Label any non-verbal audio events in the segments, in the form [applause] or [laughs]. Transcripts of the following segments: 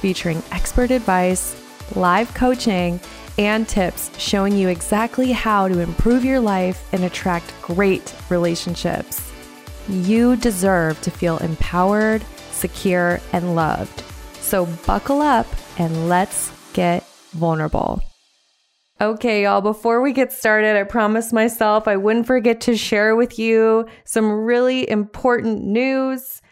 featuring expert advice, live coaching, and tips showing you exactly how to improve your life and attract great relationships. You deserve to feel empowered, secure, and loved. So buckle up and let's get vulnerable. Okay, y'all, before we get started, I promised myself I wouldn't forget to share with you some really important news.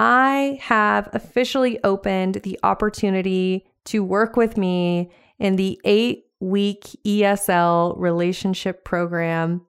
I have officially opened the opportunity to work with me in the eight week ESL relationship program.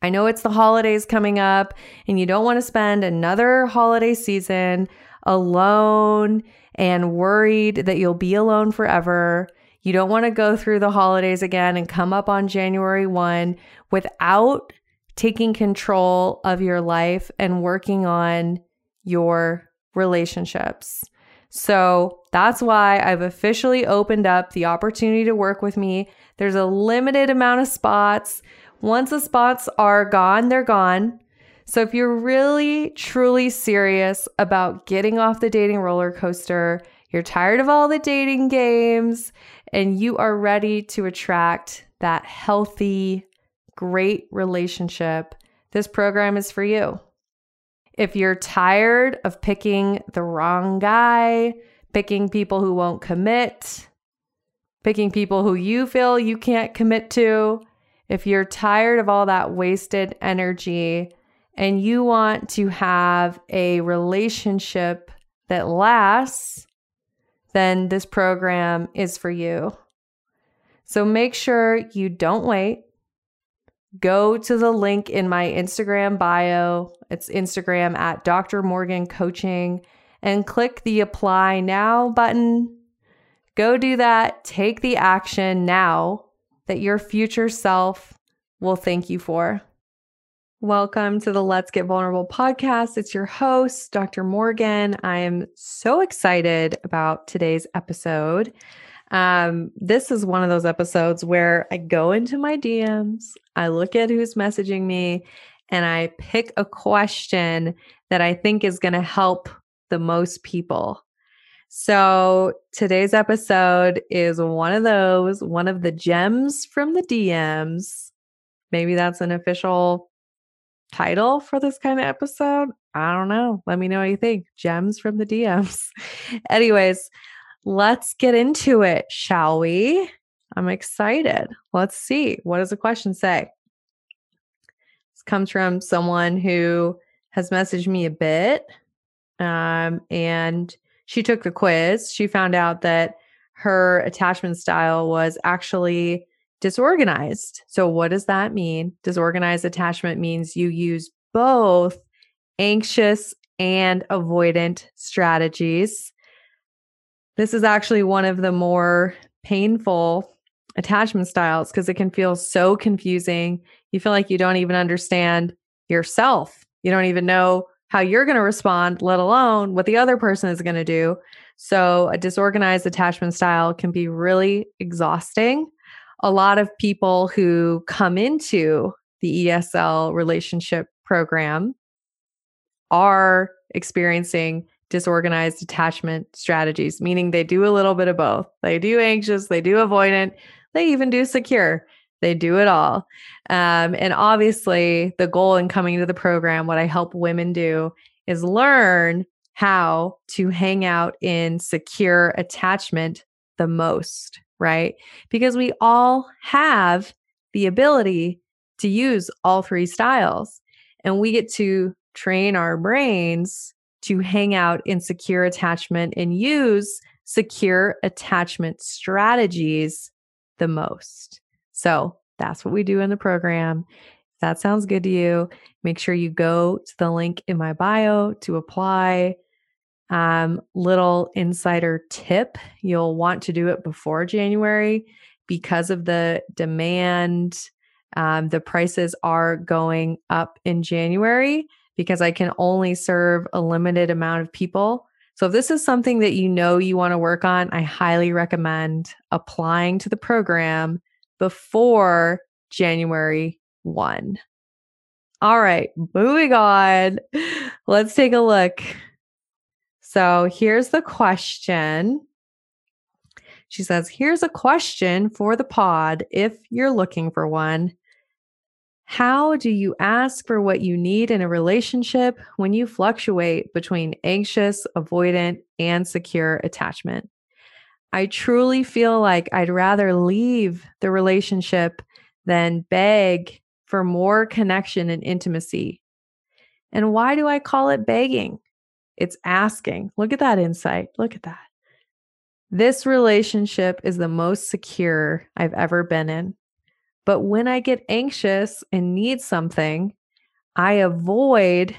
I know it's the holidays coming up, and you don't want to spend another holiday season alone and worried that you'll be alone forever. You don't want to go through the holidays again and come up on January 1 without taking control of your life and working on your relationships. So that's why I've officially opened up the opportunity to work with me. There's a limited amount of spots. Once the spots are gone, they're gone. So if you're really, truly serious about getting off the dating roller coaster, you're tired of all the dating games, and you are ready to attract that healthy, great relationship, this program is for you. If you're tired of picking the wrong guy, picking people who won't commit, picking people who you feel you can't commit to, if you're tired of all that wasted energy and you want to have a relationship that lasts, then this program is for you. So make sure you don't wait go to the link in my Instagram bio. It's Instagram at Dr. Morgan Coaching and click the apply now button. Go do that. Take the action now that your future self will thank you for. Welcome to the Let's Get Vulnerable podcast. It's your host, Dr. Morgan. I am so excited about today's episode. Um, this is one of those episodes where I go into my DMs, I look at who's messaging me, and I pick a question that I think is going to help the most people. So today's episode is one of those, one of the gems from the DMs. Maybe that's an official title for this kind of episode. I don't know. Let me know what you think. Gems from the DMs. [laughs] Anyways, Let's get into it, shall we? I'm excited. Let's see. What does the question say? This comes from someone who has messaged me a bit. Um, and she took the quiz. She found out that her attachment style was actually disorganized. So, what does that mean? Disorganized attachment means you use both anxious and avoidant strategies this is actually one of the more painful attachment styles because it can feel so confusing. You feel like you don't even understand yourself. You don't even know how you're going to respond, let alone what the other person is going to do. So, a disorganized attachment style can be really exhausting. A lot of people who come into the ESL relationship program are experiencing disorganized attachment strategies, meaning they do a little bit of both. They do anxious, they do avoidant, they even do secure. They do it all. Um, and obviously, the goal in coming to the program, what I help women do is learn how to hang out in secure attachment the most, right? Because we all have the ability to use all three styles, and we get to train our brains to hang out in secure attachment and use secure attachment strategies the most. So that's what we do in the program. If that sounds good to you, make sure you go to the link in my bio to apply. Um, little insider tip you'll want to do it before January because of the demand. Um, the prices are going up in January because I can only serve a limited amount of people. So, if this is something that you know you want to work on, I highly recommend applying to the program before January 1. All right, moving on. Let's take a look. So, here's the question. She says, Here's a question for the pod if you're looking for one. How do you ask for what you need in a relationship when you fluctuate between anxious, avoidant, and secure attachment? I truly feel like I'd rather leave the relationship than beg for more connection and intimacy. And why do I call it begging? It's asking. Look at that insight. Look at that. This relationship is the most secure I've ever been in. But when I get anxious and need something, I avoid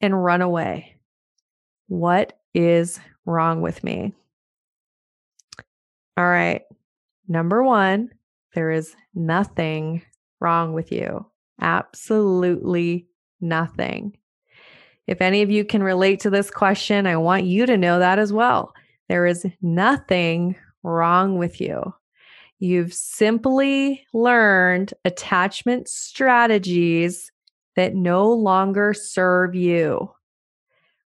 and run away. What is wrong with me? All right. Number one, there is nothing wrong with you. Absolutely nothing. If any of you can relate to this question, I want you to know that as well. There is nothing wrong with you. You've simply learned attachment strategies that no longer serve you.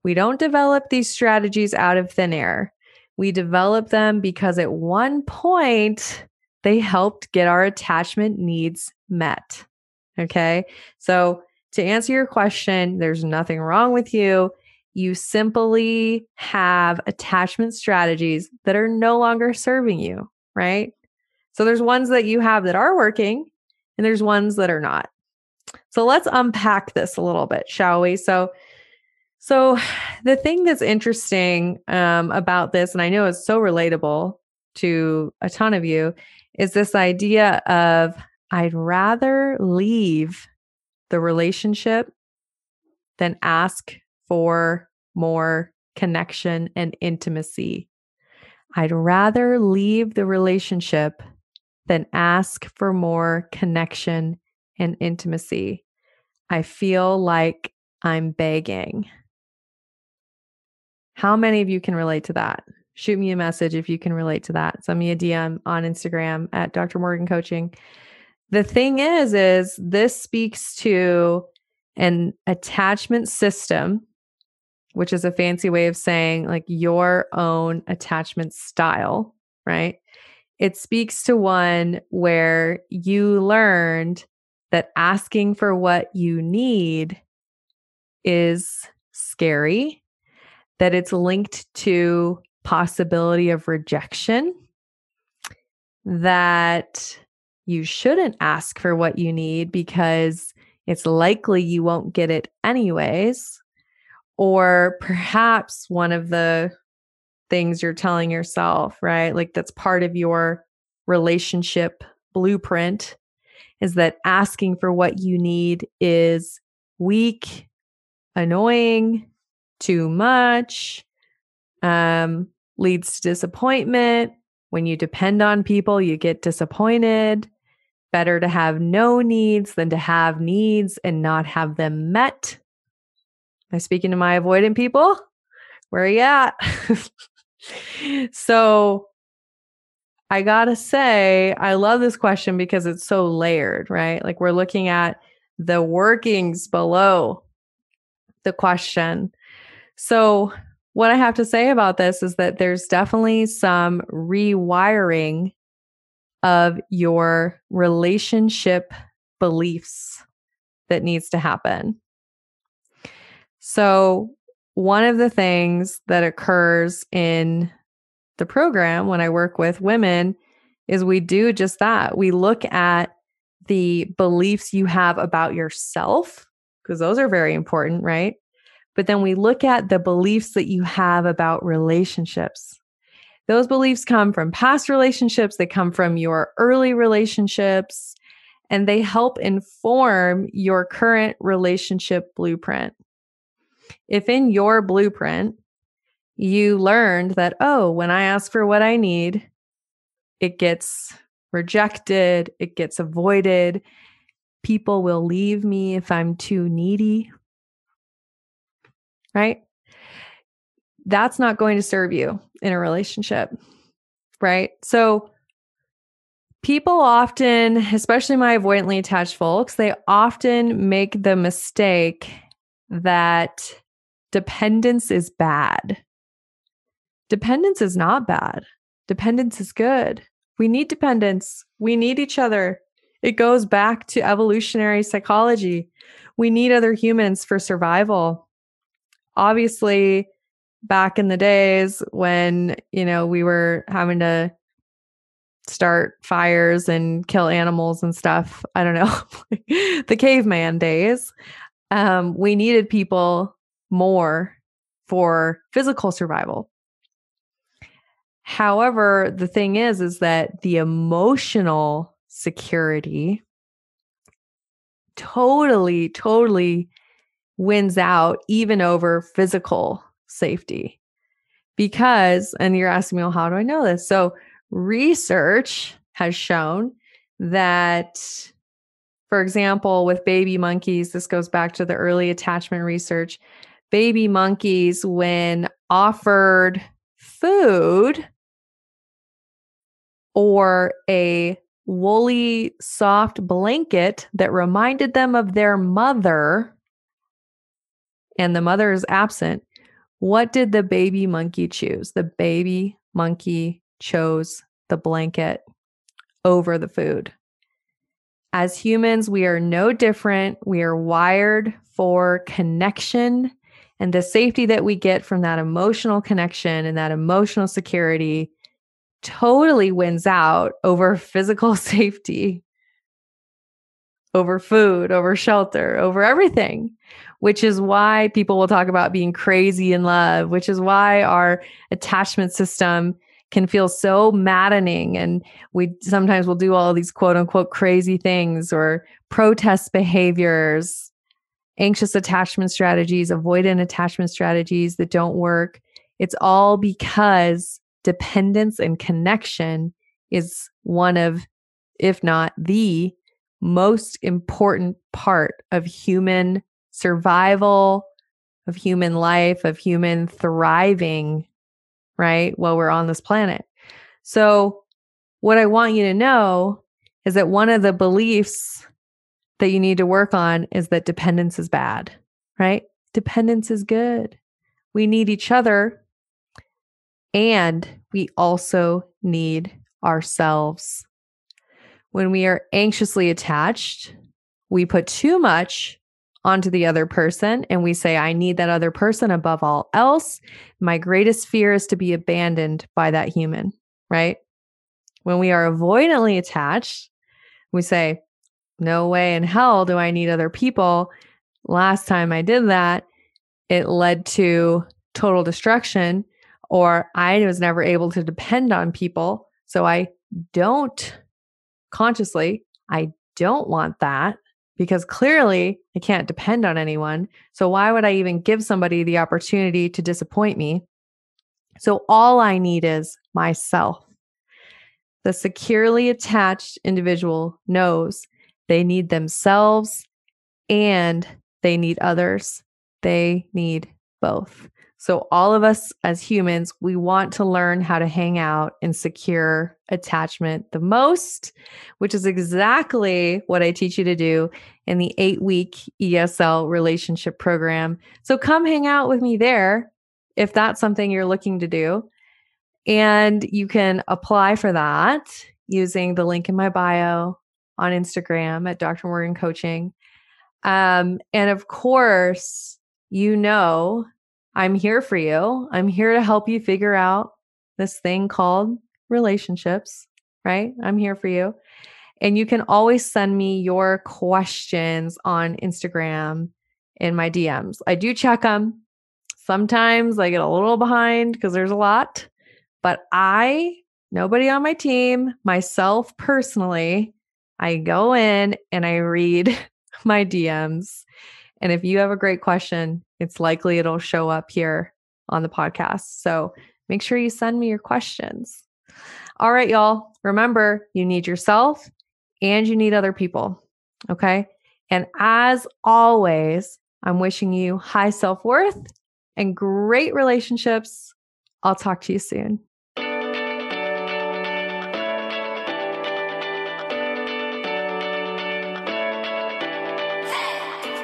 We don't develop these strategies out of thin air. We develop them because at one point they helped get our attachment needs met. Okay. So, to answer your question, there's nothing wrong with you. You simply have attachment strategies that are no longer serving you, right? So there's ones that you have that are working and there's ones that are not. So let's unpack this a little bit, shall we? So so [sighs] the thing that's interesting um, about this, and I know it's so relatable to a ton of you, is this idea of I'd rather leave the relationship than ask for more connection and intimacy. I'd rather leave the relationship than ask for more connection and intimacy. I feel like I'm begging. How many of you can relate to that? Shoot me a message if you can relate to that. Send me a DM on Instagram at Dr. Morgan Coaching. The thing is, is this speaks to an attachment system, which is a fancy way of saying like your own attachment style, right? It speaks to one where you learned that asking for what you need is scary, that it's linked to possibility of rejection, that you shouldn't ask for what you need because it's likely you won't get it anyways. Or perhaps one of the things you're telling yourself, right? Like that's part of your relationship blueprint is that asking for what you need is weak, annoying, too much, um, leads to disappointment. When you depend on people, you get disappointed. Better to have no needs than to have needs and not have them met. Am I speaking to my avoidant people? Where are you at? [laughs] so I gotta say, I love this question because it's so layered, right? Like we're looking at the workings below the question. So, what I have to say about this is that there's definitely some rewiring of your relationship beliefs that needs to happen. So, one of the things that occurs in the program when I work with women is we do just that. We look at the beliefs you have about yourself, because those are very important, right? But then we look at the beliefs that you have about relationships. Those beliefs come from past relationships, they come from your early relationships, and they help inform your current relationship blueprint if in your blueprint you learned that, oh, when I ask for what I need, it gets rejected, it gets avoided. People will leave me if I'm too needy. Right? That's not going to serve you in a relationship. Right? So, people often, especially my avoidantly attached folks, they often make the mistake that dependence is bad. Dependence is not bad. Dependence is good. We need dependence. We need each other. It goes back to evolutionary psychology. We need other humans for survival. Obviously, back in the days when, you know, we were having to start fires and kill animals and stuff, I don't know, [laughs] the caveman days, um, we needed people more for physical survival. However, the thing is, is that the emotional security totally, totally wins out even over physical safety. Because, and you're asking me, well, how do I know this? So, research has shown that, for example, with baby monkeys, this goes back to the early attachment research. Baby monkeys, when offered food, or a woolly, soft blanket that reminded them of their mother, and the mother is absent, what did the baby monkey choose? The baby monkey chose the blanket over the food. As humans, we are no different. We are wired for connection and the safety that we get from that emotional connection and that emotional security totally wins out over [laughs] physical safety, over food, over shelter, over everything, which is why people will talk about being crazy in love, which is why our attachment system can feel so maddening. And we sometimes will do all these quote unquote crazy things or protest behaviors, anxious attachment strategies, avoidant attachment strategies that don't work. It's all because dependence and connection is one of, if not the most important part of human survival, of human life, of human thriving, right? While we're on this planet. So, what I want you to know is that one of the beliefs that you need to work on is that dependence is bad, right? Dependence is good. We need each other and we also need ourselves. When we are anxiously attached, we put too much onto the other person and we say, I need that other person above all else. My greatest fear is to be abandoned by that human, right? When we are avoidantly attached, we say, No way in hell do I need other people. Last time I did that, it led to total destruction or I was never able to depend on people. So I don't consciously, I don't want that because clearly I can't depend on anyone. So why would I even give somebody the opportunity to disappoint me? So all I need is myself. The securely attached individual knows they need themselves and they need others. They need both. So, all of us as humans, we want to learn how to hang out in secure attachment the most, which is exactly what I teach you to do in the eight week ESL relationship program. So, come hang out with me there if that's something you're looking to do. And you can apply for that using the link in my bio on Instagram at Dr. Morgan Coaching. Um, and of course, you know I'm here for you. I'm here to help you figure out this thing called relationships, right? I'm here for you. And you can always send me your questions on Instagram in my DMs. I do check them. Sometimes I get a little behind because there's a lot, but I, nobody on my team, myself personally, I go in and I read [laughs] my DMs. And if you have a great question, it's likely it'll show up here on the podcast. So make sure you send me your questions. All right, y'all. Remember, you need yourself and you need other people. Okay. And as always, I'm wishing you high self worth and great relationships. I'll talk to you soon.